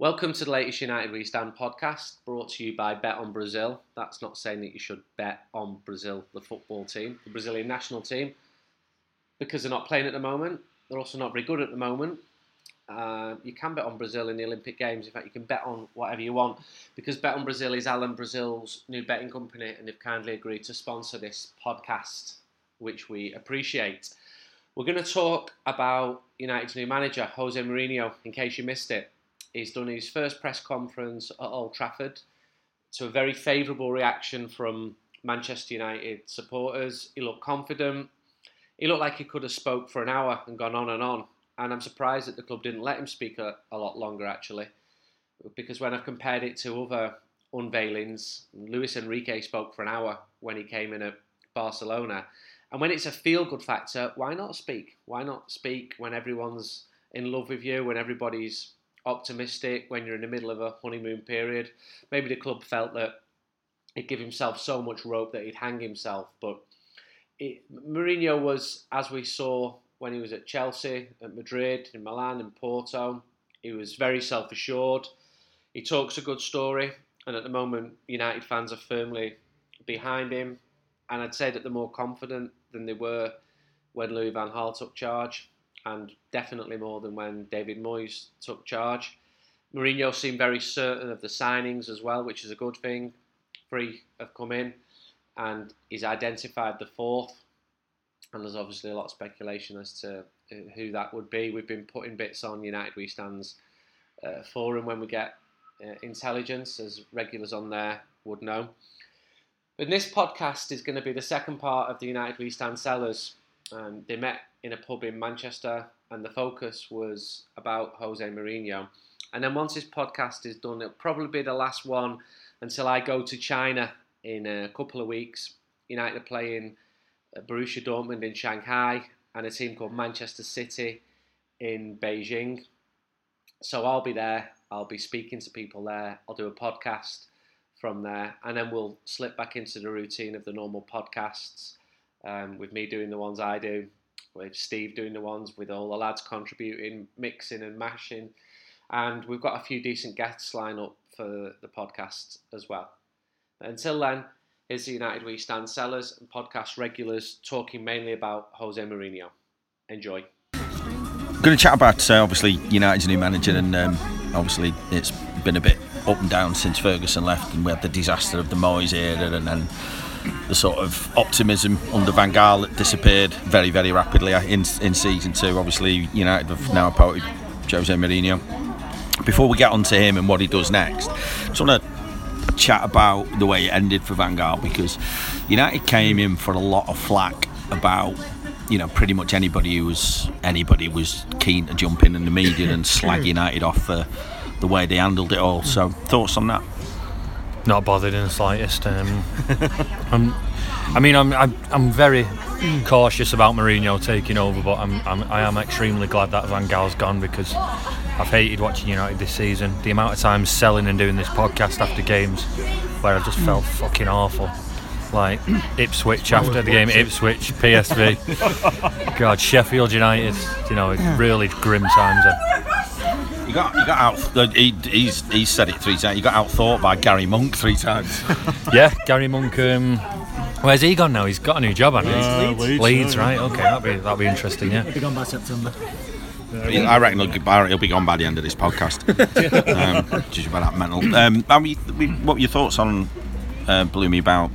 Welcome to the latest United We Stand podcast, brought to you by Bet on Brazil. That's not saying that you should bet on Brazil, the football team, the Brazilian national team, because they're not playing at the moment. They're also not very good at the moment. Uh, you can bet on Brazil in the Olympic Games. In fact, you can bet on whatever you want because Bet on Brazil is Alan Brazil's new betting company, and they've kindly agreed to sponsor this podcast, which we appreciate. We're going to talk about United's new manager, Jose Mourinho, in case you missed it. He's done his first press conference at Old Trafford to a very favourable reaction from Manchester United supporters. He looked confident. He looked like he could have spoke for an hour and gone on and on. And I'm surprised that the club didn't let him speak a, a lot longer, actually, because when I've compared it to other unveilings, Luis Enrique spoke for an hour when he came in at Barcelona. And when it's a feel good factor, why not speak? Why not speak when everyone's in love with you, when everybody's optimistic when you're in the middle of a honeymoon period. Maybe the club felt that he'd give himself so much rope that he'd hang himself. But it, Mourinho was, as we saw when he was at Chelsea, at Madrid, in Milan, in Porto, he was very self assured. He talks a good story, and at the moment, United fans are firmly behind him. And I'd say that they're more confident than they were when Louis Van Gaal took charge and definitely more than when David Moyes took charge. Mourinho seemed very certain of the signings as well, which is a good thing. Three have come in, and he's identified the fourth. And there's obviously a lot of speculation as to uh, who that would be. We've been putting bits on United We Stands uh, forum when we get uh, intelligence, as regulars on there would know. But this podcast is going to be the second part of the United We Stand sellers. Um, they met in a pub in Manchester, and the focus was about Jose Mourinho. And then once this podcast is done, it'll probably be the last one until I go to China in a couple of weeks. United are playing Borussia Dortmund in Shanghai and a team called Manchester City in Beijing. So I'll be there. I'll be speaking to people there. I'll do a podcast from there, and then we'll slip back into the routine of the normal podcasts um, with me doing the ones I do with Steve doing the ones, with all the lads contributing, mixing and mashing. And we've got a few decent guests lined up for the podcast as well. But until then, here's the United We Stand sellers and podcast regulars talking mainly about Jose Mourinho. Enjoy. I'm Going to chat about uh, obviously United's new manager, and um, obviously it's been a bit up and down since Ferguson left, and we had the disaster of the Moyes era, and then the sort of optimism under Van Gaal that disappeared very, very rapidly uh, in, in season two. Obviously, United have now appointed Jose Mourinho. Before we get on to him and what he does next, I just want to chat about the way it ended for Van Gaal because United came in for a lot of flack about you know pretty much anybody who was anybody was keen to jump in in the media and slag United off for the way they handled it all. So thoughts on that? Not bothered in the slightest. Um, I'm, I mean, I'm, I'm, I'm very cautious about Mourinho taking over, but I'm, I'm I am extremely glad that Van Gaal's gone because I've hated watching United this season. The amount of times selling and doing this podcast after games where I just felt fucking awful. Like Ipswich after the game, Ipswich, PSV, God, Sheffield United. You know, really grim times. There. You got you got out. He, he's he's said it three times. You got out thought by Gary Monk three times. yeah, Gary Monk. Um, where's he gone now? He's got a new job, hasn't he? Uh, Leeds, Leeds, right? Okay, that'll be that'll be interesting. Yeah. He'll be gone by September. I reckon he'll, he'll be gone by the end of this podcast. um, just about that mental. Um, I mean, what were your thoughts on uh, Bloomy about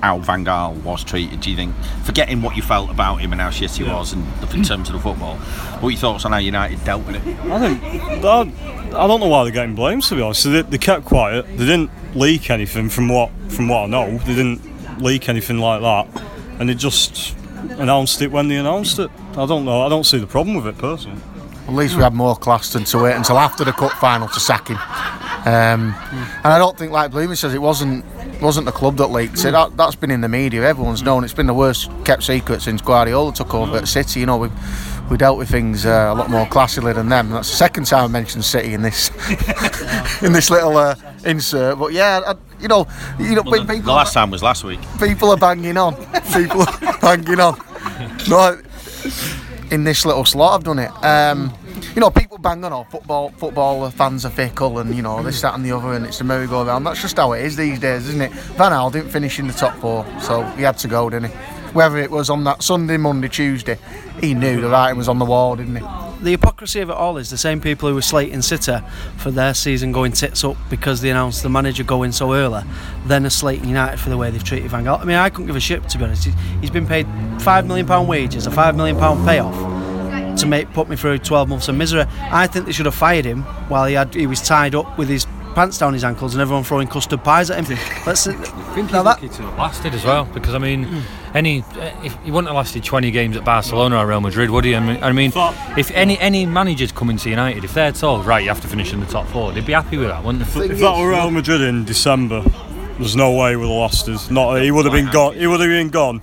how Van Gaal was treated? Do you think, forgetting what you felt about him and how shit he was, and in terms of the football, what are your thoughts on how United dealt with it? I think I, I don't know why they're getting blamed. To be honest, they, they kept quiet. They didn't leak anything from what from what I know. They didn't leak anything like that, and they just announced it when they announced it. I don't know. I don't see the problem with it personally. At least we had more class than to wait until after the cup final to sack him. Um, and I don't think, like Bloomy says, it wasn't wasn't the club that leaked it. That, that's been in the media. Everyone's known. It's been the worst kept secret since Guardiola took over at City. You know, we we dealt with things uh, a lot more classily than them. That's the second time I mentioned City in this in this little uh, insert. But yeah, I, you know, you know, well, the, the, last time was last week. People are banging on. People are banging on. No, in this little slot, I've done it. Um, you know, people bang on, oh, football, football fans are fickle, and you know this, that, and the other, and it's the merry-go-round. That's just how it is these days, isn't it? Van Gaal didn't finish in the top four, so he had to go, didn't he? Whether it was on that Sunday, Monday, Tuesday, he knew the writing was on the wall, didn't he? the hypocrisy of it all is the same people who were slating City for their season going tits up because they announced the manager going so early, then are slating United for the way they've treated Van Gaal. I mean, I couldn't give a shit to be honest. He's been paid five million pound wages, a five million pound payoff to make put me through 12 months of misery. I think they should have fired him while he had he was tied up with his pants down his ankles and everyone throwing custard pies at him. Let's I think he's lucky to have lasted as well because I mean, hmm. any eh, if he wouldn't have lasted 20 games at Barcelona or Real Madrid, would he? I mean, I mean, if any any managers coming to United, if they're told right, you have to finish in the top four, they'd be happy with that, wouldn't they? If that were Real Madrid in December, there's no way he would have lasted. Not he would have been gone. He would have been gone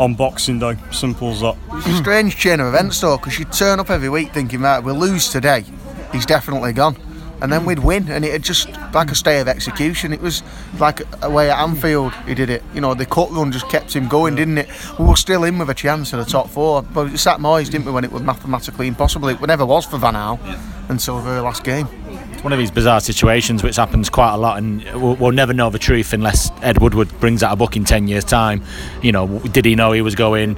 on Boxing Day. Simple as that. It's a strange chain of events though, because you turn up every week thinking, right, we'll lose today. He's definitely gone. And then we'd win, and it had just like a stay of execution. It was like away at Anfield, he did it. You know, the cut run just kept him going, didn't it? We were still in with a chance of the top four, but it sat Moyes, didn't we, when it was mathematically impossible? It never was for Van Gaal until the very last game. One of these bizarre situations which happens quite a lot, and we'll, we'll never know the truth unless Ed Woodward brings out a book in ten years' time. You know, did he know he was going?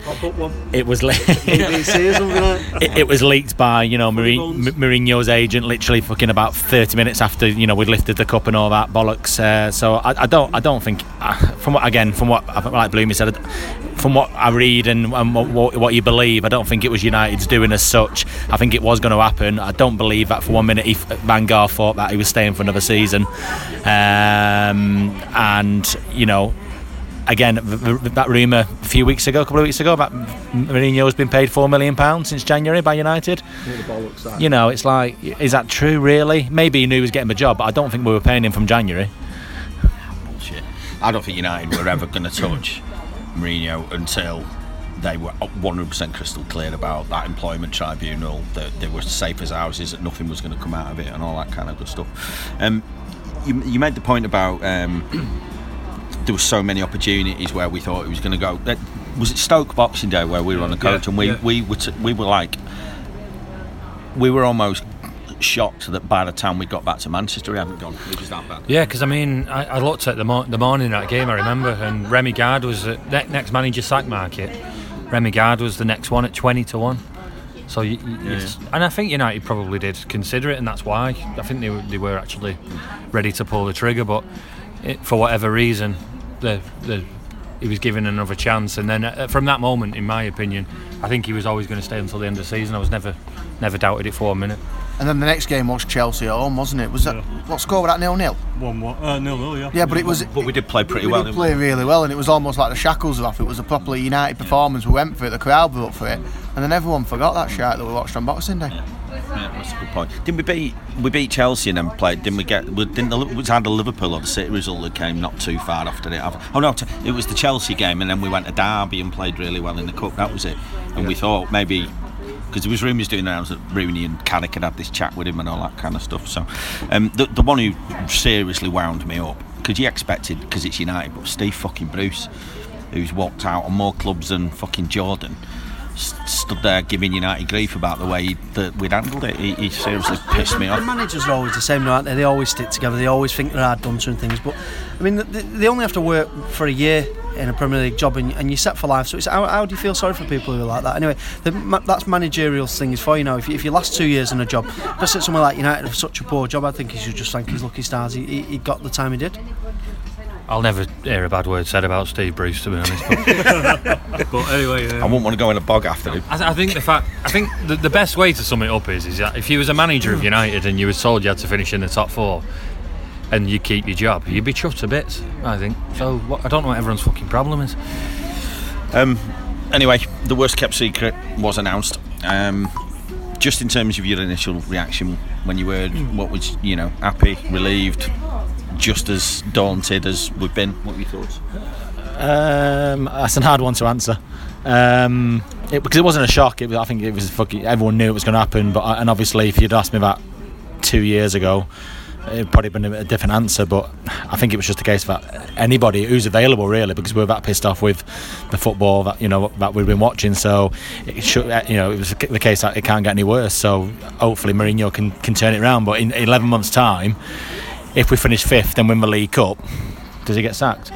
It was le- it, it was leaked by you know Mourinho, Mourinho's agent, literally fucking about thirty minutes after you know we'd lifted the cup and all that bollocks. Uh, so I, I don't I don't think uh, from what again from what like Bloomy said. From what I read and, and what, what you believe, I don't think it was United's doing as such. I think it was going to happen. I don't believe that for one minute he, Van Gaal thought that he was staying for another season. Um, and, you know, again, that rumour a few weeks ago, a couple of weeks ago, about Mourinho has been paid £4 million since January by United. You know, it's like, is that true, really? Maybe he knew he was getting the job, but I don't think we were paying him from January. I don't think United were ever going to touch Mourinho until they were 100% crystal clear about that employment tribunal, that they were safe as houses, that nothing was going to come out of it, and all that kind of good stuff. Um, you, you made the point about um, there were so many opportunities where we thought it was going to go. Was it Stoke Boxing Day where we were on the coach Yeah, and we, yeah. we were t- we were like we were almost shocked that by the time we got back to Manchester, we hadn't gone. It was that bad. Yeah, because I mean, I, I looked at the, mo- the morning of that game. I remember, and Remi Garde was the ne- next manager sack market. Remi Garde was the next one at twenty to one. So, you, you, it's- and I think United probably did consider it, and that's why I think they were, they were actually ready to pull the trigger. But it, for whatever reason, the the he was given another chance, and then uh, from that moment, in my opinion, I think he was always going to stay until the end of the season. I was never never doubted it for a minute. And then the next game was Chelsea at home, wasn't it? Was that what score was that nil nil? One one. Uh, nil nil. Yeah. Yeah, but it was. But we did play pretty we well. did didn't play really well, and it was almost like the shackles were off. It was a properly United performance. We went for it. The crowd were up for it, and then everyone forgot that shit that we watched on Boxing Day. Yeah, that's a good point. Didn't we beat we beat Chelsea and then played? Didn't we get? we- Didn't the, was either Liverpool or the City result that came not too far after it? Oh no, it was the Chelsea game, and then we went to Derby and played really well in the cup. That was it. And we thought maybe because there was rumours doing around that Rooney and Carrick had had this chat with him and all that kind of stuff. So um, the the one who seriously wound me up because you expected because it's United, but Steve fucking Bruce, who's walked out on more clubs than fucking Jordan. Stood there giving United grief about the way that we'd handled it. He, he seriously pissed me off. The managers are always the same, aren't they? They always stick together. They always think they're hard done to and things. But I mean, they, they only have to work for a year in a Premier League job, and, and you're set for life. So it's how, how do you feel sorry for people who are like that? Anyway, the, that's managerial thing is for you know. If you, if you last two years in a job, just at somewhere like United for such a poor job, I think he should just thank his lucky stars. He, he, he got the time he did. I'll never hear a bad word said about Steve Bruce, to be honest. But, but anyway, I um, wouldn't want to go in a bog after him. I, th- I think the fact, I think the, the best way to sum it up is, is that if you was a manager of United and you were told you had to finish in the top four, and you keep your job, you'd be chuffed to bits. I think. So what, I don't know what everyone's fucking problem is. Um, anyway, the worst kept secret was announced. Um, just in terms of your initial reaction when you heard what was, you know, happy, relieved, just as daunted as we've been. What were your thoughts? Um, that's a hard one to answer. Um, it, because it wasn't a shock. It was, I think it was fucking. Everyone knew it was going to happen. But and obviously, if you'd asked me that two years ago, it'd probably been a, a different answer. But I think it was just a case of anybody who's available, really, because we were that pissed off with the football that you know that we've been watching. So it should, uh, you know, it was the case that it can't get any worse. So hopefully Mourinho can can turn it around. But in 11 months' time, if we finish fifth and win the League Cup, does he get sacked?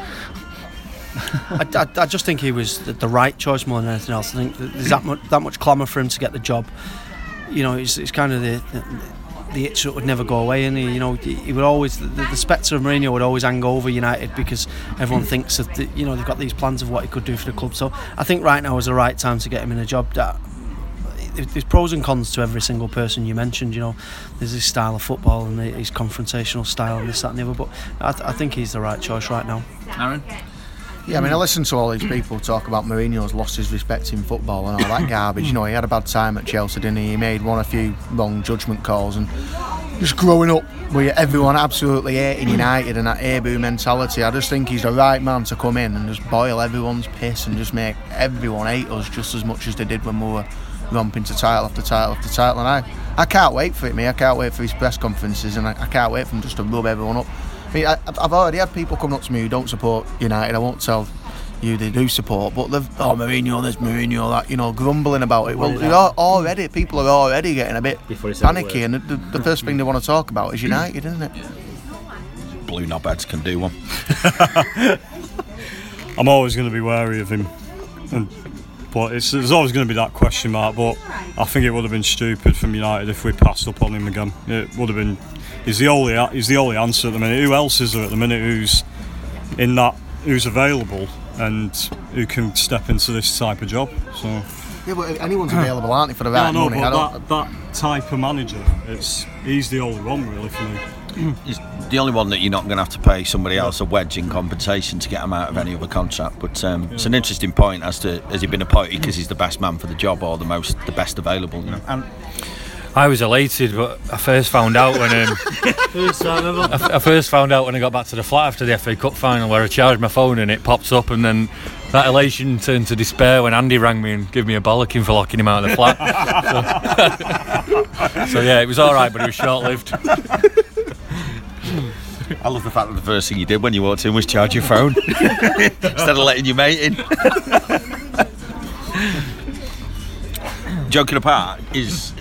I, I, I, just think he was the, the, right choice more than anything else. I think there's that much, that much clamour for him to get the job. You know, it's, it's kind of the, the the itch that would never go away, and he, you know, he would always the, the spectre of Mourinho would always hang over United because everyone hmm. thinks that the, you know they've got these plans of what he could do for the club. So I think right now is the right time to get him in a job. That there's pros and cons to every single person you mentioned. You know, there's his style of football and his confrontational style and this, that, and the other. But I, th- I think he's the right choice right now. Aaron. Yeah, I mean, I listen to all these people talk about Mourinho's lost his respect in football and all that garbage. You know, he had a bad time at Chelsea, didn't he? He made one or few wrong judgment calls, and just growing up with everyone absolutely hating United and that ABU mentality, I just think he's the right man to come in and just boil everyone's piss and just make everyone hate us just as much as they did when we were romping to title after title after title. And I, I can't wait for it, me. I can't wait for his press conferences, and I, I can't wait for him just to rub everyone up. I mean, I, I've already had people coming up to me who don't support United. I won't tell you they do support, but they've oh Mourinho, there's Mourinho, that you know, grumbling about it. Well, already people are already getting a bit panicky, and the, the, first thing they want to talk about is United, isn't it? Blue knobheads can do one. I'm always going to be wary of him, and but it's, there's always going to be that question mark. But I think it would have been stupid from United if we passed up on him again. It would have been He's the only he's the only answer at the minute. Who else is there at the minute who's in that who's available and who can step into this type of job? So yeah, but anyone's available, aren't they, for the right no, money? But that, that type of manager, it's he's the only one really for me. He's the only one that you're not going to have to pay somebody else a wedge in compensation to get him out of any other contract. But um, yeah. it's an interesting point as to has he been appointed because he's the best man for the job or the most the best available. You know? And I was elated, but I first found out when um, I, I first found out when I got back to the flat after the FA Cup final, where I charged my phone and it pops up, and then that elation turned to despair when Andy rang me and gave me a bollocking for locking him out of the flat. so, so yeah, it was all right, but it was short-lived. I love the fact that the first thing you did when you walked in was charge your phone instead of letting your mate in. Joking apart, is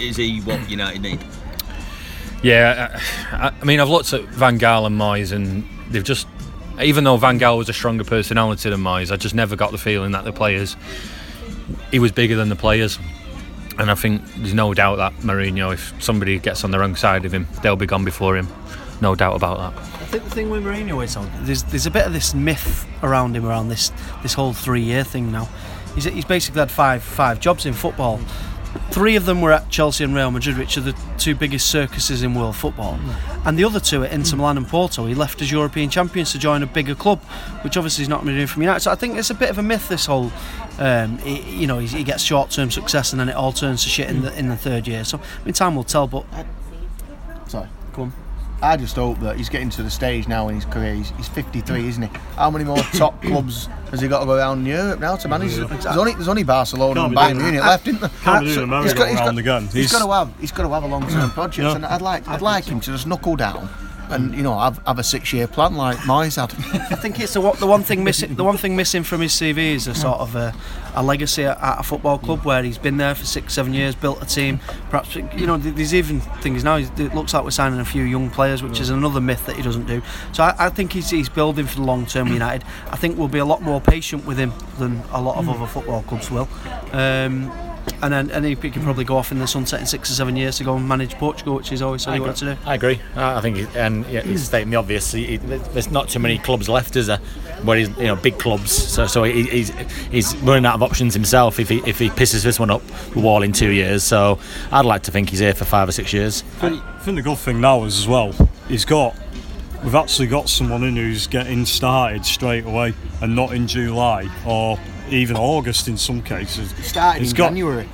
is he what United need? Yeah, I, I mean, I've looked at Van Gaal and Moyes, and they've just, even though Van Gaal was a stronger personality than Moyes, I just never got the feeling that the players, he was bigger than the players. And I think there's no doubt that Mourinho, if somebody gets on the wrong side of him, they'll be gone before him. No doubt about that. I think the thing with Mourinho is there's there's a bit of this myth around him around this this whole three year thing now. He's, he's basically had five five jobs in football. Three of them were at Chelsea and Real Madrid, which are the two biggest circuses in world football. Mm. And the other two at Inter Milan and Porto. He left as European champions to join a bigger club, which obviously he's not going to do from United. So I think it's a bit of a myth. This whole, um, you know, he, gets short-term success and then it all turns to shit in the in the third year. So I mean, time will tell. But sorry, come on. I just hope that he's getting to the stage now in his career. He's, he's 53, isn't he? How many more top clubs has he got to go around Europe now to manage? Yeah. There's only there's only Barcelona and Bayern Munich left, isn't there? Can't be doing he's got, he's got, again. He's, he's got to have he's got to have a long term project, yeah. and I'd like I'd like him to just knuckle down and you know have, have a six year plan like Moyes had. I think it's the, the one thing missing. The one thing missing from his CV is a sort of a, a legacy at, at, a football club where he's been there for six, seven years, built a team. Perhaps you know there's even things now. It looks like we're signing a few young players, which is another myth that he doesn't do. So I, I think he's, he's building for the long term. United. I think we'll be a lot more patient with him than a lot of other football clubs will. Um, and then and he can probably go off in the sunset in six or seven years to go and manage Portugal, which is always said he wanted to do. I agree. I think, he, and yeah, he's stating the obvious. He, there's not too many clubs left, is there? Where he's, you know, big clubs. So, so he, he's he's running out of options himself. If he if he pisses this one up, the wall in two years. So, I'd like to think he's here for five or six years. I think, I think the good thing now is as well, he's got we've actually got someone in who's getting started straight away and not in July or even August in some cases. Started he's in got, January.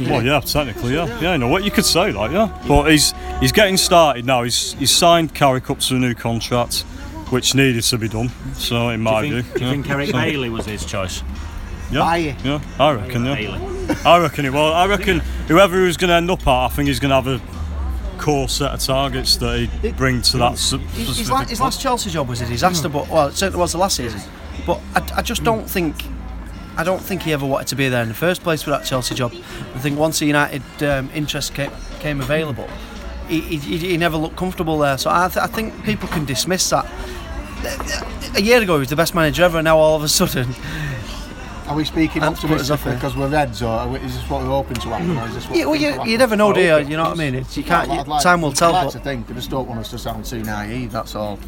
Well, yeah, technically, yeah, yeah. You know what you could say, like, yeah. But he's he's getting started now. He's he's signed Carrick up to a new contract, which needed to be done. So in my view, do you think Eric so, Bailly was his choice? Yeah, yeah, I reckon, yeah. I reckon it. Well, I reckon whoever he was going to end up at, I think he's going to have a core set of targets that he'd bring to that His, his, his last Chelsea job was a disaster, but well, it certainly was the last season. But I, I just don't think, I don't think he ever wanted to be there in the first place for that Chelsea job. I think once the United um, interest came, came available, he, he, he never looked comfortable there. So I, th- I think people can dismiss that. A year ago, he was the best manager ever, and now all of a sudden, Are we speaking That's put us off optimistically because we're Reds, or is this what we're hoping to happen? Or is this what you, well, you, you never know, do you? You know what I mean? It's, you can't. I'd like- time will tell. I'd like But to think. I just don't want us to sound too naive. That's all.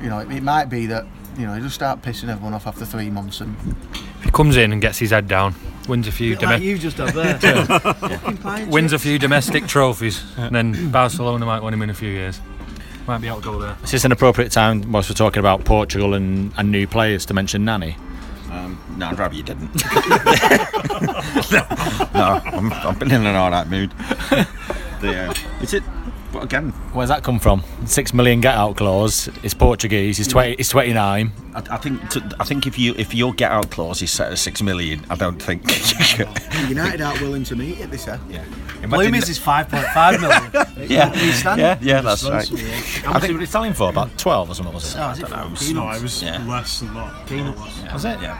You know, it, it might be that you know you just start pissing everyone off after three months, and If he comes in and gets his head down, wins a few, like you just have there. Fucking pie wins a few domestic trophies, and then Barcelona might want him in a few years. Might be able to go there. Is this an appropriate time whilst we're talking about Portugal and, and new players to mention Nani? Um, no, I'd rather you didn't. no, I'm, I've been in an alright mood. the, uh, is it? But again, Where's that come from? Six million get out clause. It's Portuguese. He's twenty. He's twenty nine. I, I think to, I think if you if your get out clause is set at six million, I don't think. United aren't willing to meet it. They said. yeah. Bloomies is 5.5 million. yeah, He's yeah, yeah, that's right. How much did he sell him for? About twelve or something was it? Oh, is it know. peanuts? No, it was Yeah. less than that. Was it? Yeah.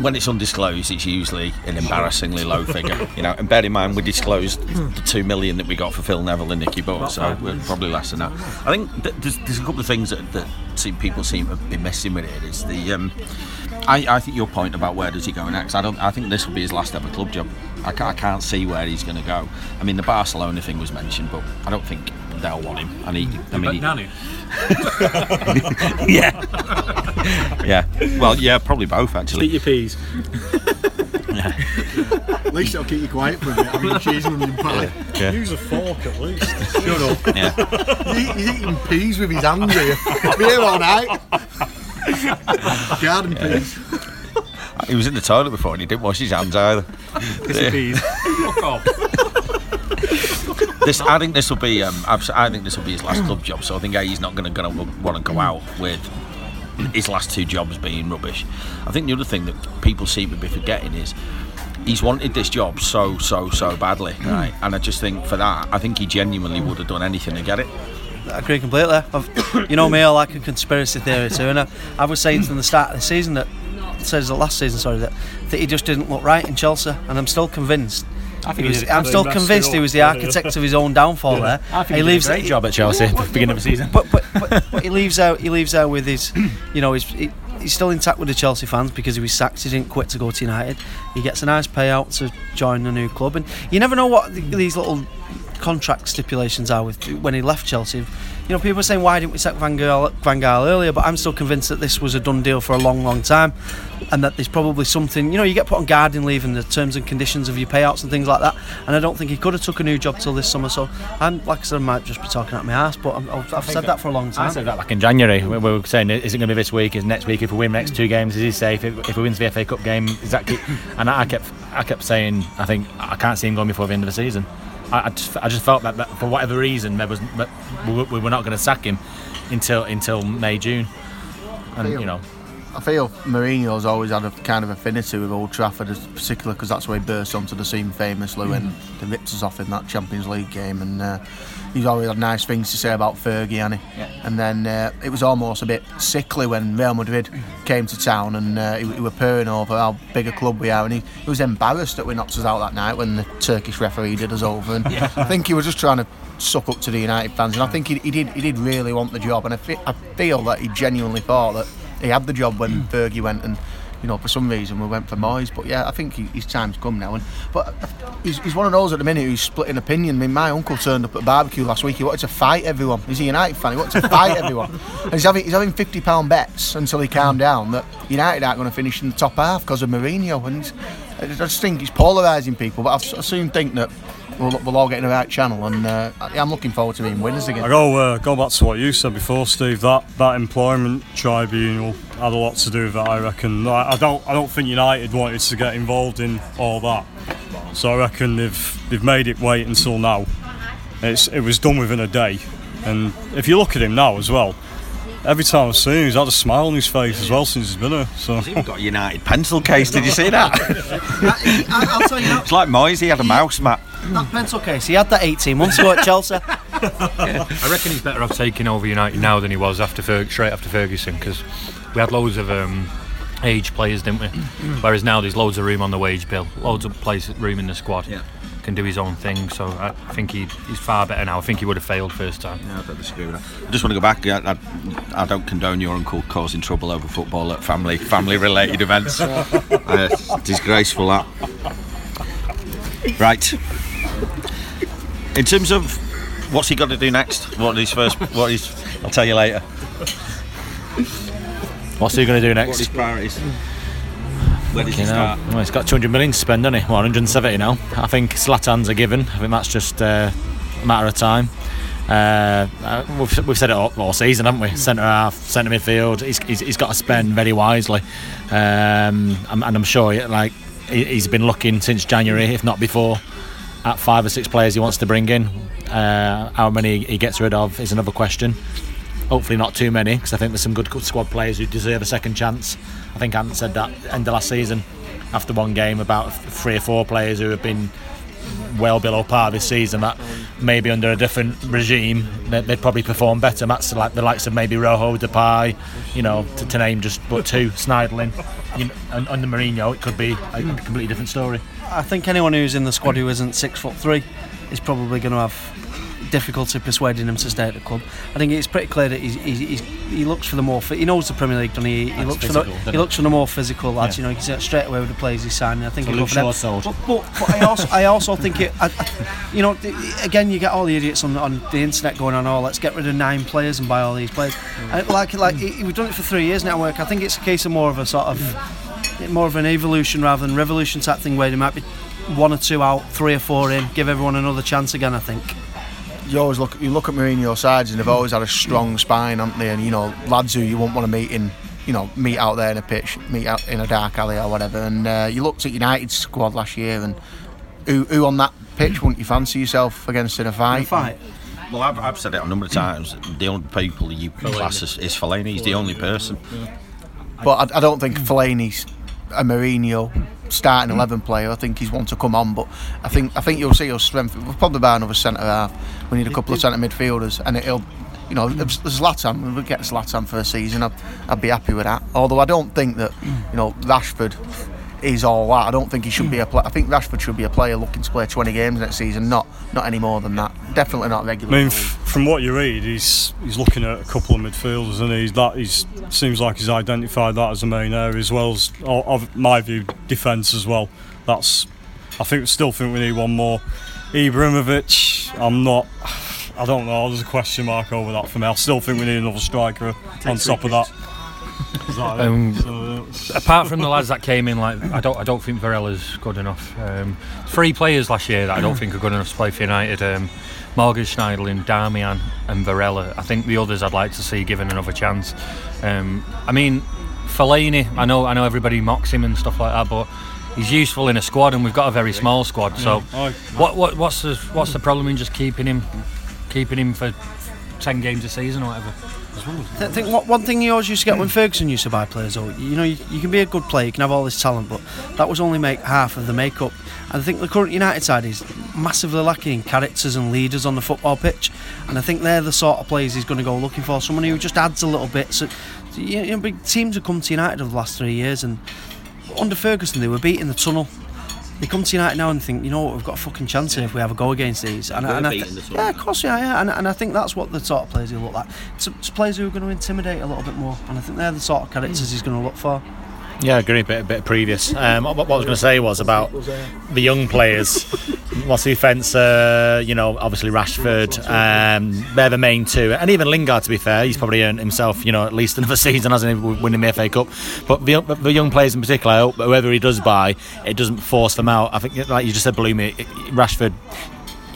When it's undisclosed, it's usually an embarrassingly low figure, you know. And bear in mind, we disclosed the two million that we got for Phil Neville and Nicky Butt, so we're probably less than that. I think th- there's, there's a couple of things that, that seem, people seem to be messing with it. Is the um, I, I think your point about where does he go next? I don't. I think this will be his last ever club job. I can't, I can't see where he's going to go. I mean, the Barcelona thing was mentioned, but I don't think they'll want him. And he, I mean, he, Nani. yeah, yeah. Well, yeah, probably both actually. Eat your peas. At least it'll keep you quiet for a bit. I mean, cheese and onion pie. Yeah. Use a fork at least. Shut up. Yeah. He's, he's eating peas with his hands here. Be here all night. Garden peas. He was in the toilet before and he didn't wash his hands either. peas. This, I think this will be. Um, I think this will be his last club job. So I think A, he's not going to want to go out with his last two jobs being rubbish. I think the other thing that people seem to be forgetting is he's wanted this job so so so badly, right? And I just think for that, I think he genuinely would have done anything to get it. I agree completely. I've, you know me, I like a conspiracy theory too, and I, I was saying from the start of the season that says the last season, sorry, that, that he just didn't look right in Chelsea, and I'm still convinced. I He was, I'm still convinced he was the architect of his own downfall there. I think he, leaves a great job at Chelsea at the beginning of the season. but, but, but, but he leaves out. He leaves out with his, you know, he's, he, he's still intact with the Chelsea fans because he was sacked. He didn't quit to go to United. He gets a nice payout to join the new club, and you never know what these little contract stipulations are with when he left Chelsea. You know, people are saying why didn't we sack Van Gaal, Van Gaal earlier? But I'm still convinced that this was a done deal for a long, long time, and that there's probably something. You know, you get put on garden leave and the terms and conditions of your payouts and things like that. And I don't think he could have took a new job till this summer. So I'm like I said, I might just be talking out my ass, but I've, I've said that for a long time. I said that back in January. We we were saying, is it going to be this week? Is next week? If we win the next two games, is he safe? If, if we win the FA Cup game, is that? Keep, and I kept, I kept saying, I think I can't see him going before the end of the season. I, I, just, I just felt that, that for whatever reason, there was, that we, were- we were not going to sack him until until May June, and you know. I feel Mourinho's always had a kind of affinity with Old Trafford, as- particularly because that's where he burst onto the scene famously when they ripped us off in that Champions League game. And uh, he's always had nice things to say about Fergie, hasn't he? And then uh, it was almost a bit sickly when Real Madrid came to town and uh, he, he were purring over how big a club we are. And he, he was embarrassed that we knocked us out that night when the Turkish referee did us over. And I think he was just trying to suck up to the United fans. And I think he, he did he did really want the job. And I, fe- I feel that he genuinely thought that he had the job when Fergie went and you know for some reason we went for Moyes but yeah I think he, his time's come now. And but he's, he's one of those at the minute who's splitting opinion. I mean my uncle turned up at barbecue last week he wanted to fight everyone. He's a United fan he wanted to fight everyone. And he's having he's having 50 pound bets until he calmed down that United aren't going to finish in the top half because of Mourinho. And I just think he's polarising people but I, I soon think that we'll, we'll all get in the right channel and uh, I'm looking forward to being winners again I go uh, go back to what you said before, Steve. That that employment tribunal had a lot to do with that. I reckon. Like, I don't I don't think United wanted to get involved in all that. So I reckon they've they've made it wait until now. It's it was done within a day, and if you look at him now as well, every time I've seen him, he's had a smile on his face as well since he's been here. So He's even got a United pencil case. Did you see that? I, I'll tell you now, it's like Moyes. He had a mouse mat. that pencil case, he had that 18 months ago at Chelsea. I reckon he's better off taking over United now than he was after Ferg- straight after Ferguson because we had loads of um, age players, didn't we? Whereas now there's loads of room on the wage bill, loads of place room in the squad. Yeah. Can do his own thing, so I think he, he's far better now. I think he would have failed first time. Yeah, I don't disagree with that. I just want to go back. I, I, I don't condone your uncle causing trouble over football at family family related events. uh, it's disgraceful that. Right. In terms of what's he got to do next? What his first? What is? I'll tell you later. What's he going to do What next? his priorities? Where does he You know, start? well, he's got 200 million to spend, hasn't he? Well, 170 now. I think Zlatan's a given. I think that's just uh, a matter of time. Uh, uh, we've, we've said it all, all season, haven't we? Centre half, centre midfield. He's, he's, he's got to spend very wisely, um, and, and I'm sure, like he, he's been looking since January, if not before, at five or six players he wants to bring in. Uh, how many he gets rid of is another question. Hopefully not too many, because I think there's some good squad players who deserve a second chance. I think Ant said that end of last season after one game about three or four players who have been well below par this season that maybe under a different regime they- they'd probably perform better. That's like the likes of maybe Rojo, Depay, you know, to, to name just but two, Schneiderlin. You know, and under Mourinho, it could be a hmm. completely different story. I think anyone who's in the squad who isn't six foot three is probably going to have difficulty persuading him to stay at the club. I think it's pretty clear that he's, he's, he's, he looks for the more. He knows the Premier League, doesn't he? He looks for the he looks for the more physical lads. Yeah. You know, see straight away with the players he's signing. I think he'll for them. But, but, but I also I also think it. I, I- you know, again, you get all the idiots on, on the internet going on. Oh, let's get rid of nine players and buy all these players. And like like he- we've done it for three years now. Work. I think it's a case of more of a sort of more of an evolution rather than revolution type thing where there might be one or two out, three or four in, give everyone another chance again. I think. You always look you look at Mourinho sides and they've always had a strong spine, haven't they? And you know, lads who you won't want to meet in you know, meet out there in a pitch, meet out in a dark alley or whatever. And uh, you looked at United's squad last year and who, who on that pitch wouldn't you fancy yourself against in a fight? In a fight. Well, I've, I've said it a number of times. The only people you class as is Fellaini. He's the only person. But I, I don't think Fellaini's a Mourinho starting eleven player. I think he's one to come on. But I think I think you'll see us strength. We'll probably buy another centre half. We need a couple of centre midfielders, and it'll. You know, Zlatan, we get Zlatan for a season, I'd, I'd be happy with that. Although I don't think that, you know, Rashford is all that. I don't think he should be a player. I think Rashford should be a player looking to play 20 games next season, not not any more than that. Definitely not regular. I mean, f- from what you read, he's he's looking at a couple of midfielders, and he's that he's seems like he's identified that as a main area as well as, of my view, defence as well. That's I think still think we need one more. Ibrahimovic, I'm not. I don't know. There's a question mark over that for me. I still think we need another striker on top of that. Is that it? Um, Apart from the lads that came in, like I don't, I don't think Varela's good enough. Um, three players last year that I don't think are good enough to play for United: um, Morgan Schneiderlin, Darmian, and Varela. I think the others I'd like to see given another chance. Um, I mean, Fellaini. I know, I know everybody mocks him and stuff like that, but he's useful in a squad, and we've got a very small squad. So, what, what, what's the, what's the problem in just keeping him, keeping him for ten games a season or whatever? I think what, one thing you always used to get when Ferguson used to buy players, though, you know, you, you can be a good player, you can have all this talent, but that was only make half of the makeup. And I think the current United side is massively lacking in characters and leaders on the football pitch, and I think they're the sort of players he's going to go looking for. Someone who just adds a little bit. So, you know, big teams have come to United over the last three years, and under Ferguson they were beating the tunnel. They come to United now and think, you know what, we've got a fucking chance here if we have a go against these. And, and I the yeah, of course, yeah, yeah. And, and I think that's what the sort of players he look like. It's, it's players who are going to intimidate a little bit more, and I think they're the sort of characters he's going to look for. Yeah, I agree. A bit, a bit previous. Um, what, what I was going to say was about the young players. What's the offence? Uh, you know, obviously Rashford. Um, they're the main two, and even Lingard. To be fair, he's probably earned himself, you know, at least another season, hasn't he, winning the FA Cup. But the, the young players in particular, I hope whoever he does buy, it doesn't force them out. I think, like you just said, Bloomy, Rashford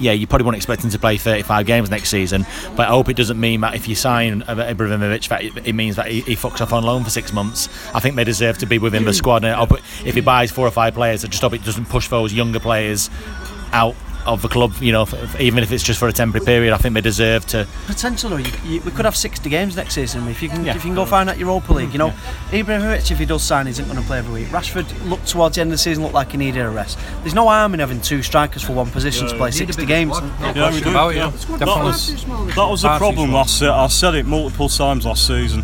yeah, you probably won't expect him to play 35 games next season, but I hope it doesn't mean that if you sign Ibrahimovic, that it means that he, he fucks off on loan for six months. I think they deserve to be within the squad. And if he buys four or five players, I just hope it doesn't push those younger players out of the club. You know, f- even if it's just for a temporary period, I think they deserve to. Potential, though, you, you, we could have 60 games next season if you can Yeah. if you can go find that Europa League. You know, Ibrahimovic, if he does sign, isn't going to play every week. Rashford looked towards the end of the season looked like he needed a rest. There's no harm in having two strikers for one position to play 60 games. Yeah, we do. about it, yeah. yeah. That was, Definitely. that was the problem last season. I said it multiple times last season.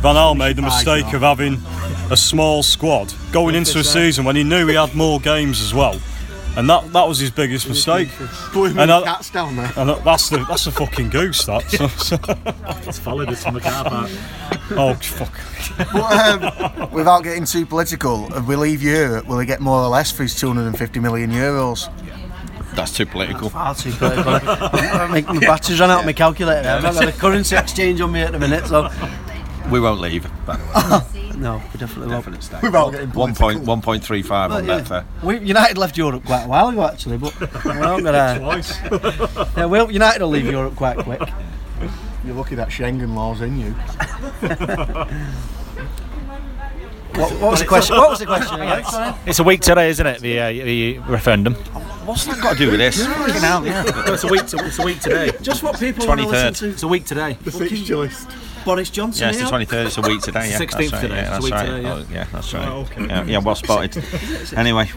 Van Gaal made the mistake of having a small squad going into a season when he knew he had more games as well, and that that was his biggest mistake. Blooming And I- cats down there. And that's the that's a fucking goose. That. So, so, It's followed us from the car park. oh fuck. But, um, without getting too political, if we leave Europe, will he get more or less for his 250 million euros? That's too political. Far too political. my, my battery's run out of my calculator. I've not got a currency exchange on me at the minute, so We won't leave. By the way. No, we definitely won't. Definite stay. Without getting One point one point three five But on yeah, Betfair. we, United left Europe quite a while ago, actually, but we're not gonna. Twice. Yeah, well, United will leave Europe quite quick. You're lucky that Schengen law's in you. What, what was the question? What was the question again? It's a week today, isn't it? The, uh, the referendum. What's that got to do with this? Fucking hell, yeah. it's a week. It's a week today. Just what people want to listen to. It's a week today. The fixture list. To. Boris Johnson. Yeah, it's the twenty third. It's a week today. Yeah, 16th that's right. today, Yeah, that's right. today, yeah. Oh, yeah, that's right. Oh, okay. Yeah, yeah, well spotted. Anyway,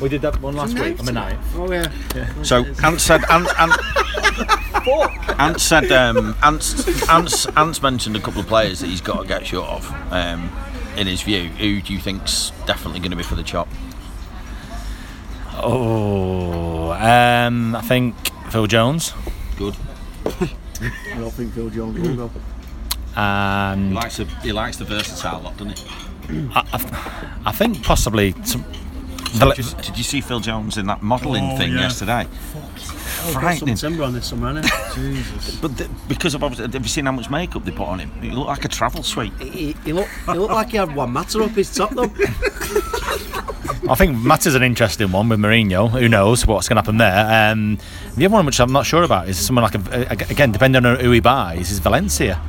We did that one last week on the night. Oh yeah. so Ant said, Ant, Ant, Ant said, um, Ant, Ant's, Ant's mentioned a couple of players that he's got to get short of. Um, in his view, who do you think's definitely going to be for the chop? Oh, um, I think Phil Jones Good. I don't think Phil Jones will go. He likes the he likes the versatile lot, doesn't he? I, I, I think possibly some. Val- Did, did you see Phil Jones in that modelling Oh, thing yeah. yesterday? Got some Frightening. timber on this summer, hasn't But the, because of obviously, have you seen how much makeup they put on him? He looked like a travel suite. he? He, he, looked, he looked like he had one matter up his top though. I think Mata's an interesting one with Mourinho. Who knows what's going to happen there? Um, the other one, which I'm not sure about, is someone like a, again, depending on who he buys, is Valencia.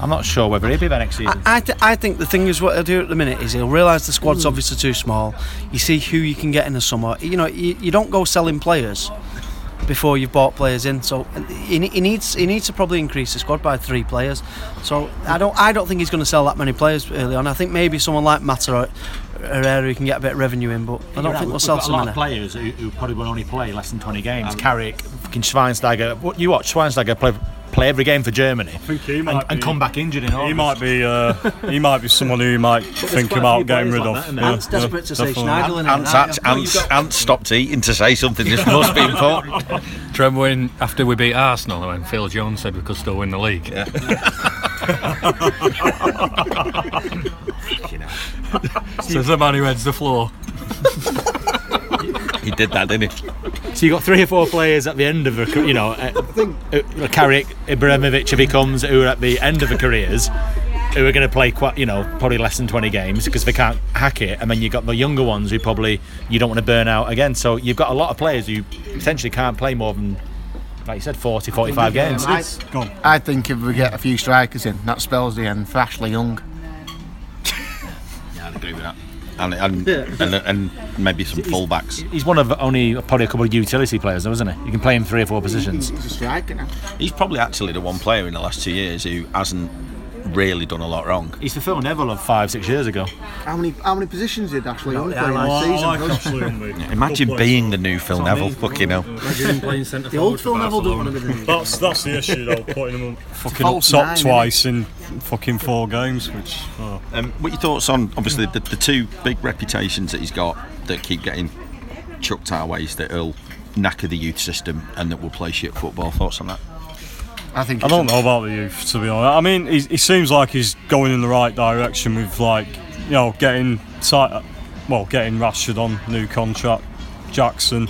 I'm not sure whether he'll be there next season. I, I, th- I think the thing is what he'll do at the minute is he'll realise the squad's hmm. obviously too small. You see who you can get in the summer. You know, you, you don't go selling players before you've bought players in. So he, he needs he needs to probably increase the squad by three players. So I don't I don't think he's going to sell that many players early on. I think maybe someone like Mata or Herrera who can get a bit of revenue in, but I don't think we'll sell a too many. players who, who probably will only play less than 20 games. Um, Carrick, fucking Schweinsteiger. What you watch Schweinsteiger play play every game for Germany I think he and, might and be- come back injured in He might be. Uh, he might be someone who you might think about getting rid like of. that, isn't there? Yeah, desperate to say definitely. Schneiderlin. Ant's, aren't you? Ant's, Ant's stopped eating to say something. This must be important. Do you remember when after we beat Arsenal when Phil Jones said we could still win the league? Yeah. Says the man who heads the floor. He did that, didn't he? So you got three or four players at the end of a, you know, uh, uh, Carrick, Ibrahimovic if he comes, who are at the end of their careers, who are going to play quite, you know, probably less than 20 games because they can't hack it, and then you've got the younger ones who probably you don't want to burn out again. So you've got a lot of players who potentially can't play more than, like you said, 40, 45 games. I, I think if we get a few strikers in, that spells the end for Ashley Young. Yeah, I'd agree with that. And and, and, and maybe some fullbacks. He's one of only probably a couple of utility players, though, isn't he? You can play him three or four positions. He's a striker now. He's probably actually the one player in the last two years who hasn't really done a lot wrong. He's the Phil Neville of five, six years ago. How many how many positions did Ashley Young play last season? like Ashley Young, mate. Imagine being the new Phil Neville. Fucking hell. The old Phil Neville don't want to be the new. That's that's the issue though, putting him up, fucking up top nine, twice in fucking four games, which oh. Um, what are your thoughts on obviously the, the two big reputations that he's got that keep getting chucked our ways that he'll knacker the youth system and that will play shit football? Thoughts on that? I think I don't know about the youth to be honest. I mean, he, he seems like he's going in the right direction with like you know getting ti- well getting Rashford on new contract, Jackson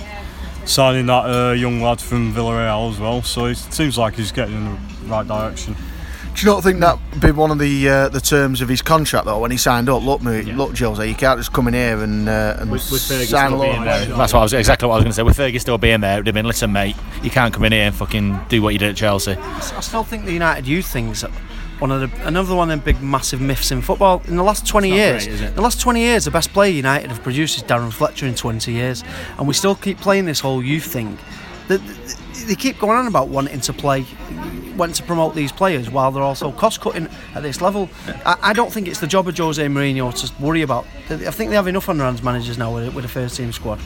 signing that uh, young lad from Villarreal as well. So it seems like he's getting in the right direction. Do you not think that would be one of the uh, the terms of his contract though when he signed up? Look, mate, look, Jose, you can't just come in here and uh, and With- with sign a still lot. being there. That's what I was exactly what I was going to say. With Fergie still being there, it would have been, listen, mate, you can't come in here and fucking do what you did at Chelsea. I still think the United youth things one of the another one of the big massive myths in football. In the last 20 years, great, the last 20 years, the best player United have produced is Darren Fletcher in 20 years, and we still keep playing this whole youth thing. The- the- They keep going on about wanting to play, wanting to promote these players while they're also cost cutting at this level. I, I don't think it's the job of Jose Mourinho to worry about. I think they have enough on their hands managers now with, with a first team squad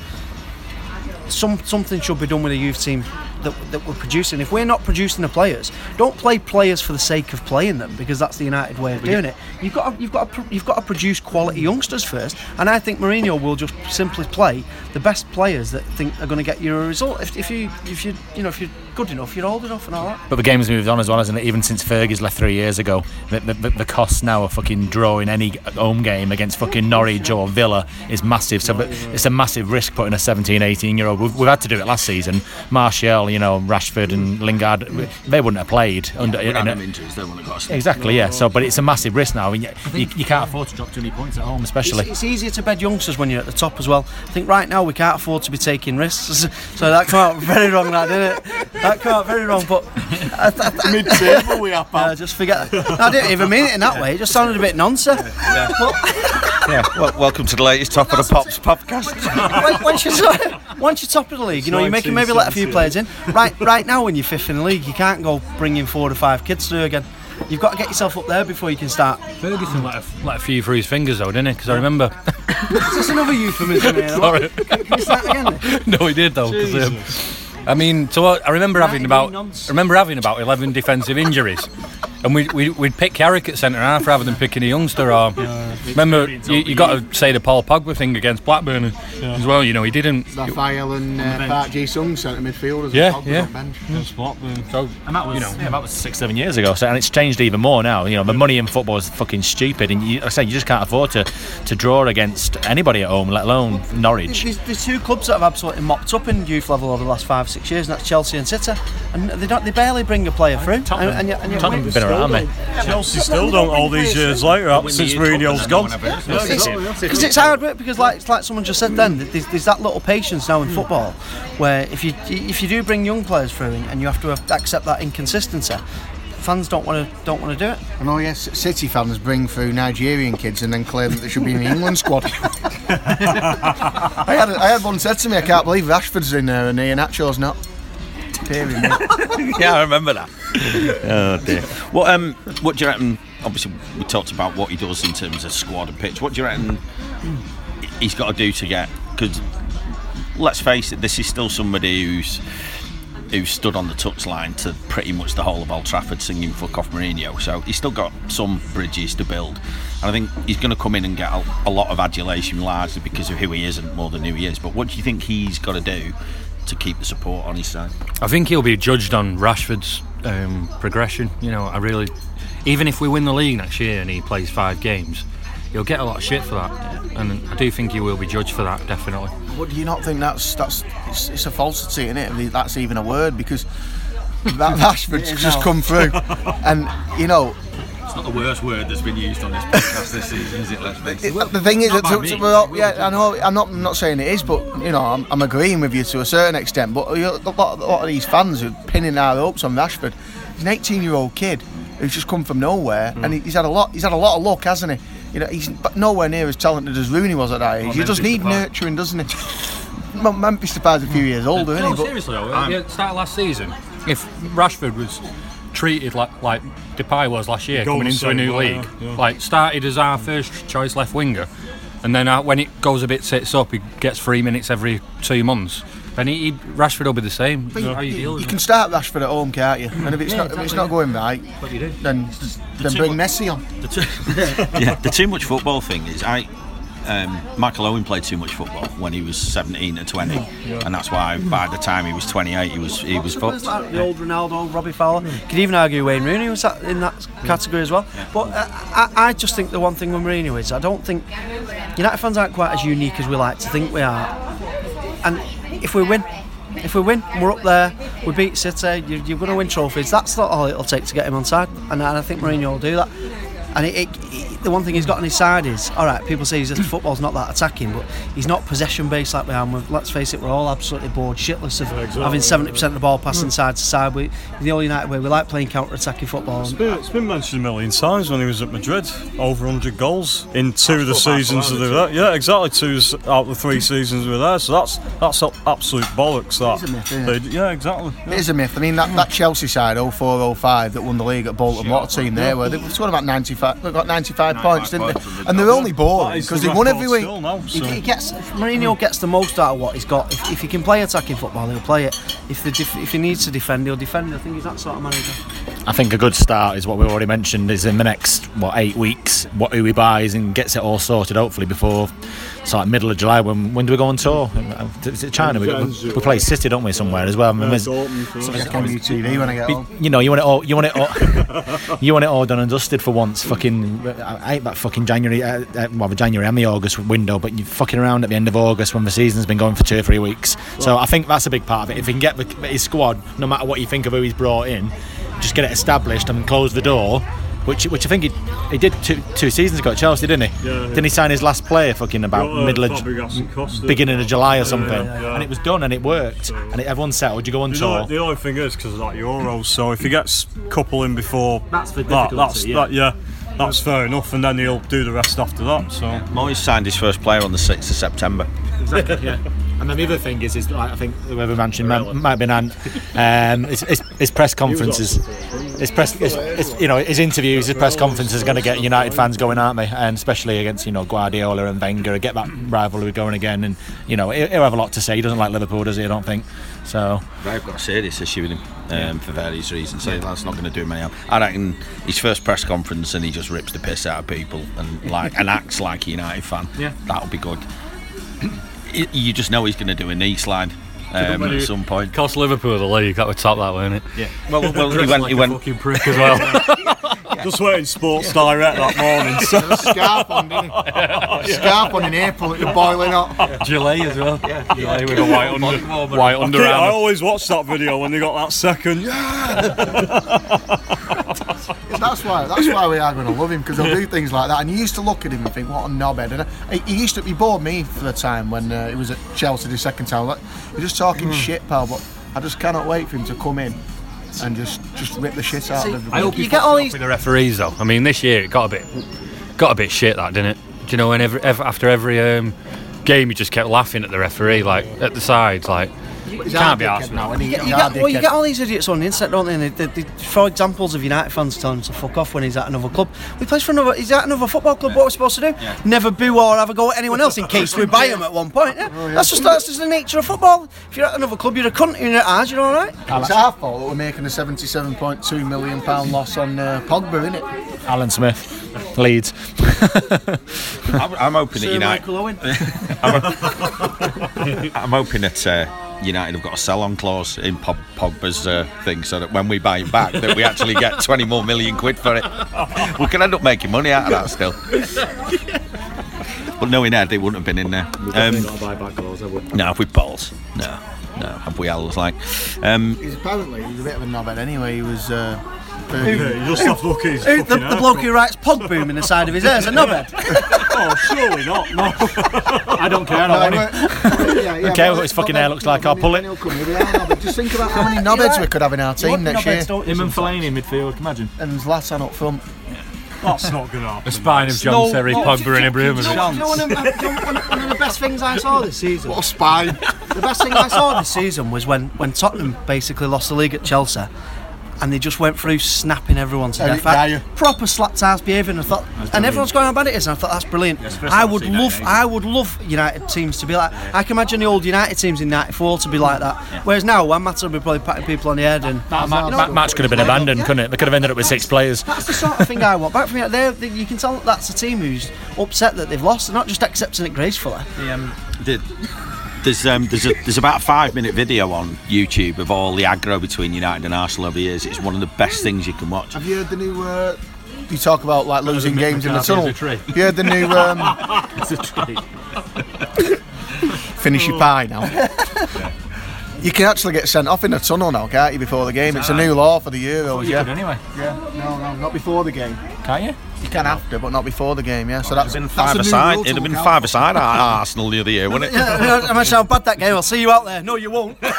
some something should be done with the youth team that, that we're producing. If we're not producing the players, don't play players for the sake of playing them because that's the United way of doing it. You've got to, you've got to, you've got to produce quality youngsters first, and I think Mourinho will just simply play the best players that think are going to get you a result. If, if you if you you know if you're good enough, you're old enough, and all that. But the game's moved on as well, hasn't it? Even since Fergie's left three years ago, the, the, the, the costs now of fucking drawing any home game against fucking Norwich or Villa is massive. So but it's a massive risk putting a 17, 18 year old. We've, we've had to do it last season. Martial, you know, Rashford and Lingard, they wouldn't have played under. in a- injuries, they wouldn't have got Exactly, yeah. So, but it's a massive risk now. I mean, you, you can't afford to drop too many points at home, It's, especially. it's easier to bed youngsters when you're at the top as well. I think right now we can't afford to be taking risks, so that came out very wrong. That didn't it? That came out very wrong. But I, I, I, Mid-table we are, pal. Uh, just forget. I didn't even mean it in that way. It just sounded a bit nonsense. Yeah, well, welcome to the latest Top of the Pops podcast. Once you're top, once you're top of the league, you know you're making maybe let a few players in. Right, right now when you're fifth in the league, you can't go bring in four or five kids through again. You've got to get yourself up there before you can start. Ferguson let a, let a few through his fingers though, didn't he? Because I remember. Is this another euphemism here? Sorry. Can you start again? no, he did though. 'cause, um, I mean, so I I remember having about nonce. I remember having about eleven defensive injuries, and we we we'd pick Carrick at centre half rather than picking a youngster. Or remember, you, you got to say the Paul Pogba thing against Blackburn as well. You know, he didn't. Raphael and uh, Park Ji Sung centre midfielders. Yeah, Pogba's yeah. on bench. So And that was, you know, yeah, that was six, seven years ago. So, and it's changed even more now. You know, the money in football is fucking stupid, and you, like I say you just can't afford to, to draw against anybody at home, let alone Norwich. There's, there's two clubs that have absolutely mopped up in youth level over the last five, six years, and that's Chelsea and City. And they don't, they barely bring a player through. Tottenham, and, and, yet- and yet Tottenham we- have been around me. Chelsea still don't all these years later up since Mourinho's gone. Because it's hard work. Because like like someone just said, then there's, there's that little patience now in football, where if you if you do bring young players through and, and you have to accept that inconsistency, fans don't want to don't want to do it. I know, yes, City fans bring through Nigerian kids and then claim that they should be in the England squad. I had I had one said to me, I can't believe Rashford's in there and Iheanacho's not. Yeah, I remember that. oh dear. What um, what do you reckon? Obviously, we talked about what he does in terms of squad and pitch. What do you reckon he's got to do to get? Because let's face it, this is still somebody who's who stood on the touchline to pretty much the whole of Old Trafford singing "Fuck off Mourinho." So he's still got some bridges to build, and I think he's going to come in and get a, a lot of adulation largely because of who he is and more than who he is. But what do you think he's got to do to keep the support on his side? I think he'll be judged on Rashford's um, progression. You know, I really, even if we win the league next year and he plays five games, he'll get a lot of shit for that. And I do think you will be judged for that, definitely. But do you not think that's that's it's, it's a falsity in it? I mean, that's even a word because that Rashford's just come through, and you know It's not the worst word that's been used on this podcast this season, is it? Let's face It- the thing is, not that by to- to- well, yeah, I know. I'm not, I'm not saying it is, but you know, I'm, I'm agreeing with you to a certain extent. But a lot, a lot of these fans are pinning their hopes on Rashford. He's an 18 year old kid who's just come from nowhere, hmm. and he's had a lot. He's had a lot of luck, hasn't he? You know, he's but nowhere near as talented as Rooney was at that age. he does Memphis need Depay. nurturing, doesn't he? Mem- Memphis Depay's a few years older, isn't No, he? But seriously though, at the start of last season, if Rashford was treated like like Depay was last year, Golden coming into a new State league, player, yeah. like started as our first choice left winger, and then uh, when it goes a bit sits up, he gets three minutes every two months. Then he, he Rashford will be the same. How you deal you can it? start Rashford at home, can't you? And if it's Yeah, not, if it's not going right, What you do. then then bring much- Messi on. The too, yeah, the too much football thing is I. Um, Michael Owen played too much football when he was 17 to 20, and that's why by the time he was 28, he was he was fucked. Like the old Ronaldo, Robbie Fowler. Could even argue Wayne Rooney was that, in that category as well. But uh, I, I just think the one thing with Mourinho is I don't think United fans aren't quite as unique as we like to think we are. And if we win, if we win, we're up there. We beat City. You're, you're going to win trophies. That's not all it'll take to get him on side. And, I- I think Mourinho will do that. And it, it, it- the one thing he's got on his side is all right. People say his football's not that attacking, but he's not possession based like we are. And let's face it, we're all absolutely bored shitless of having seventy percent of the ball passing hmm. side to side. We, the All United way, we like playing counter attacking football. It's been, it's been mentioned a million times when he was at Madrid. Over 100 goals in two of the seasons that they were. Yeah, exactly. Two out of the three seasons we were there. So that's that's absolute bollocks. That. It is a myth, isn't it? They- yeah, exactly. It is a myth. I mean, that, that Chelsea side, 04 05, that won the league at Bolton, what a team they were. They've scored about 95, they got 95 points, didn't points they? And they're only boring because the they won every week. still now, He, so. he gets Mourinho gets the most out of what he's got. If, if he can play attacking football, he'll play it. If the def- if he needs to defend, he'll defend. I think he's that sort of manager. I think a good start is what we've already mentioned is in the next what eight weeks what who he buys and gets it all sorted hopefully before it's like middle of July when when do we go on tour? Is it China? We, we, we play City don't we somewhere as well? I mean, there's- Check when I get home. you know you want it all you want it all you want it all done and dusted for once. Fucking I hate that fucking January uh, uh, well the January and the August window but you're fucking around at the end of August when the season's been going for two or three weeks. So I think that's a big part of it. If he can get the, his squad no matter what you think of who he's brought in just get it established and close the door which, which I think he, he did two, two seasons ago at Chelsea, didn't he? Yeah, yeah. Didn't he sign his last player fucking about Got, uh, middle of Fabregas and Costa. beginning of July or something, yeah, yeah. and it was done and it worked, and it, everyone settled. You go on The tour. only, the only thing is because of that Euros, so if he gets a couple in before That's the that, difficulty, that's yeah. that, yeah, that's fair enough, and then he'll do the rest after that. So Moyes signed his first player on the 6th of September. Exactly, yeah. And then the other thing is, is like, I think whoever mentioned might, might have been Ant. Um, his, his, his press conferences, his press, his, his, you know, his interviews, his press conferences are going to get United fans going, aren't they? And especially against you know Guardiola and Wenger, get that rivalry going again. And you know, he'll he'll have a lot to say. He doesn't like Liverpool, does he? I don't think. So I've got a serious issue with him um, for various reasons. So that's not going to do him any harm. I reckon his first press conference and he just rips the piss out of people and like and acts like a United fan. Yeah. that'll be good. Y- you just know he's going to do a knee slide um, at some point. Cost Liverpool the league. That would top that, wouldn't it? Yeah. Well, well, he went. He went. Fucking prick as well. just waiting Sports Direct that morning. So Scarf on, didn't he? Scarf on in April, it was boiling hot. Gilet as well. Yeah, Gilet with a white under, white underarm. I underarm. always watch that video when they got that second. Yeah, That's why. That's why we are going to love him because he'll do things like that. And you used to look at him and think, what a knobhead. And I, he used to. He bored me for the time when uh, he was at Chelsea the second time. Like, you're just talking shit, pal. But I just cannot wait for him to come in and just just rip the shit out of everybody. I hope You you get get all all these- with the referees though. I mean, this year it got a bit, got a bit shit that didn't it? Do you know when every, after every um, game you just kept laughing at the referee like at the sides like you He's can't be dickhead arsed now, with? You get, you get, well, you get all these idiots on the internet, don't they? And they, they, they throw examples of United fans telling him to fuck off when he's at another club. He plays for another. He's at another football club. What are we supposed to do? Never boo or have a go at anyone else in case we buy him at one point. Yeah? That's just that's just the nature of football. If you're at another club, you're a cunt. You're at ours. You're all right. It's our fault that we're making a 77.2 million pound loss on uh, Pogba, isn't it? Alan Smith, Leeds. I'm, I'm hoping that United. Michael Owen. I'm hoping that uh, United have got a sell-on clause in Pog, Pogba's uh, thing, so that when we buy him back, that we actually get 20 more million quid for it. We can end up making money out of that still. But knowing Ed, it wouldn't have been in there. Um, no, have we balls? No, no. Have we L's like? Um, He's apparently he's a bit of a knobhead anyway. He was. Uh, yeah, you just have to look Who, the, the bloke who writes pog boom in the side of his hair is a knobhead. Oh, surely not. No. I don't care. I don't he want him. yeah, yeah, Okay, but- what his fucking hair looks like, I'll pull it. he'll come here, yeah, no, but Just think about how many knobheads we could have in our team next year. Him and Fellaini in midfield. Imagine. And Zlatan up front. That's not going to happen. the spine of John Terry, Pogba and Ibrahimovic. You know, one of, the- you know, one of- one of the best things I saw this season. What a spine. The best thing I saw this season was when, when Tottenham basically lost the league at Chelsea. And they just went through snapping everyone to Eric death. I- Dier. proper slapped ass behaviour, and I thought, and everyone's going on about it is, and I thought that's brilliant. I would love, I would love United teams to be like. I can imagine the old United teams in '94 to be like that. Whereas now, one matter will be probably patting people on the head, and That ma- ma- match could have been abandoned, couldn't it? They could have ended up with six players. that's the sort of thing I want back from it. They're, they, you can tell that's a team who's upset that they've lost. They're not just accepting it gracefully. the- um, there's um, there's a, there's about a five minute video on YouTube of all the aggro between United and Arsenal over the years. It's one of the best things you can watch. Have you heard the new? Uh, you talk about like losing games in the tunnel. a tree. Have you heard the new? Um, It's a tree. finish your pie now. You can actually get sent off in a tunnel now, can't you? Before the game, it's a new law for the Euros. Yeah. Anyway. Yeah. No, no, not before the game. can't you? You can after, but not before the game. Yeah, so oh, that's been that's five a new aside. It'd have been look out five aside at Arsenal the other year, wouldn't it? Yeah, imagine how bad that game. I'll see you out there. No, you won't. but,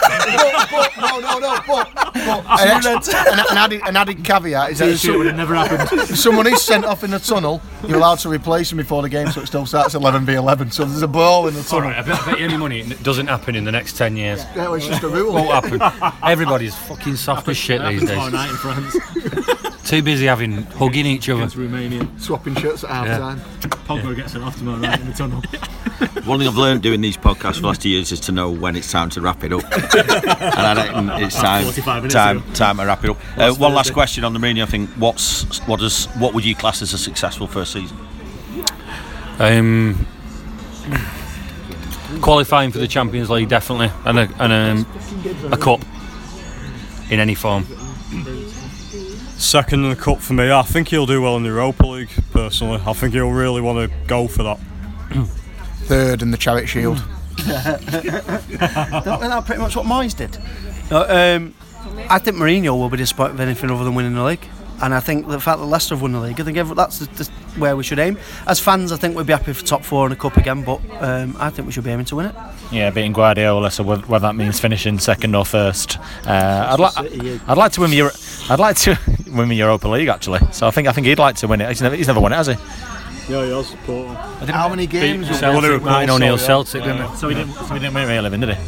no, no, no, but, but an, an, an, added, an added caveat is that if, some- it never happened. if someone is sent off in the tunnel, you're allowed to replace him before the game, so it still starts 11 v 11. So there's a ball in the tunnel. right, I bet, I bet you any money it doesn't happen in the next 10 years. Yeah, well, it's just a rule. Won't happen. Everybody's fucking soft as shit these days. night in France Too busy having hugging each other. Romania. Swapping shirts at half Yeah. time. Pogba gets sent off tomorrow night in the tunnel. One thing I've learned doing these podcasts for the last two years is to know when it's time to wrap it up. and I reckon it's time, time, ago. time to wrap it up. Uh, one last question on the Mourinho thing. What's what does what would you class as a successful first season? Um, qualifying for the Champions League, definitely, and a, and um, a cup in any form. Second in the cup for me. I think he'll do well in the Europa League. Personally, I think he'll really want to go for that. Third in the Charity Shield. Isn't that pretty much what Moyes did? Uh, um, I think Mourinho will be disappointed with anything other than winning the league. And I think the fact that Leicester have won the league, I think that's the, the, where we should aim. As fans, I think we'd be happy for top four and a cup again, but um, I think we should be aiming to win it. Yeah, beating Guardiola. So whether whether that means finishing second or first, uh, I'd like I'd like to win the Euro- I'd like to win the Europa League actually. So I think I think he'd like to win it. He's never, he's never won it, has he? Yeah, he has support. How many games? Beat will- Well, they were Celtic, Martin close, O'Neill, so, yeah. Celtic, didn't they? So he didn't. So he didn't win it really living, did he?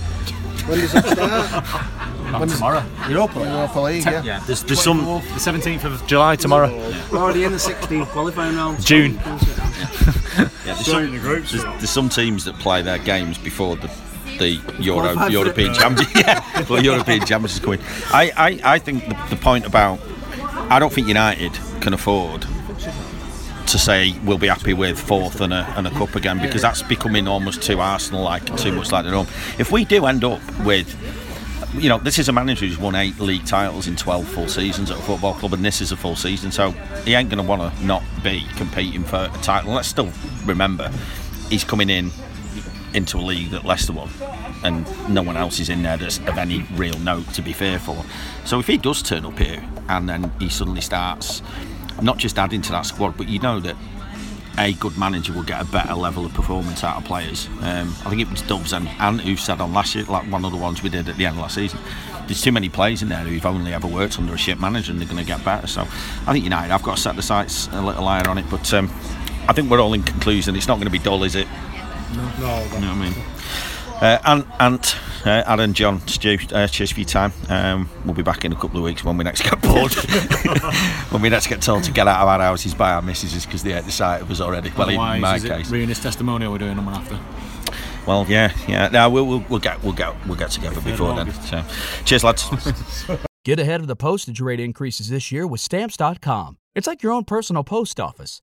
When does it start? Not tomorrow. Europa League. Europa League, yeah. Yeah, there's, there's some the 17th of July tomorrow. We're already in the 16th qualifying round. June. Yeah, there's, some, the groups. there's, there's some teams that play their games before the the Euro, Qualified European it. Champions. yeah, but European Champions is coming. I, I, I think the, the point about I don't think United can afford to say we'll be happy with fourth and a, and a cup again because that's becoming almost too Arsenal like and too much like their own. If we do end up with you know, this is a manager who's won eight league titles in 12 full seasons at a football club, and this is a full season, so he ain't going to want to not be competing for a title. Let's still remember, he's coming in into a league that Leicester won, and no one else is in there that's of any real note to be fearful. So if he does turn up here and then he suddenly starts not just adding to that squad, but you know that a good manager will get a better level of performance out of players. Um, I think it was Dubs and, and who said on last year, like one of the ones we did at the end of last season. There's too many players in there who've only ever worked under a shit manager and they're going to get better. So I think United, I've got to set the sights a little higher on it, but um, I think we're all in conclusion. It's not going to be dull, is it? No, You know what I mean? Uh, and and uh, Aaron, John, Stu, uh, cheers for your time. Um, we'll be back in a couple of weeks when we next get bored. when we next get told to get out of our houses by our missuses because they hate the sight of us already. Well, in my is it case. Rooney's testimonial we're doing on one after. Well, yeah, yeah. Now we'll, we'll we'll get we'll get we'll get together before then. So, cheers, lads. Get ahead of the postage rate increases this year with Stamps.com. It's like your own personal post office.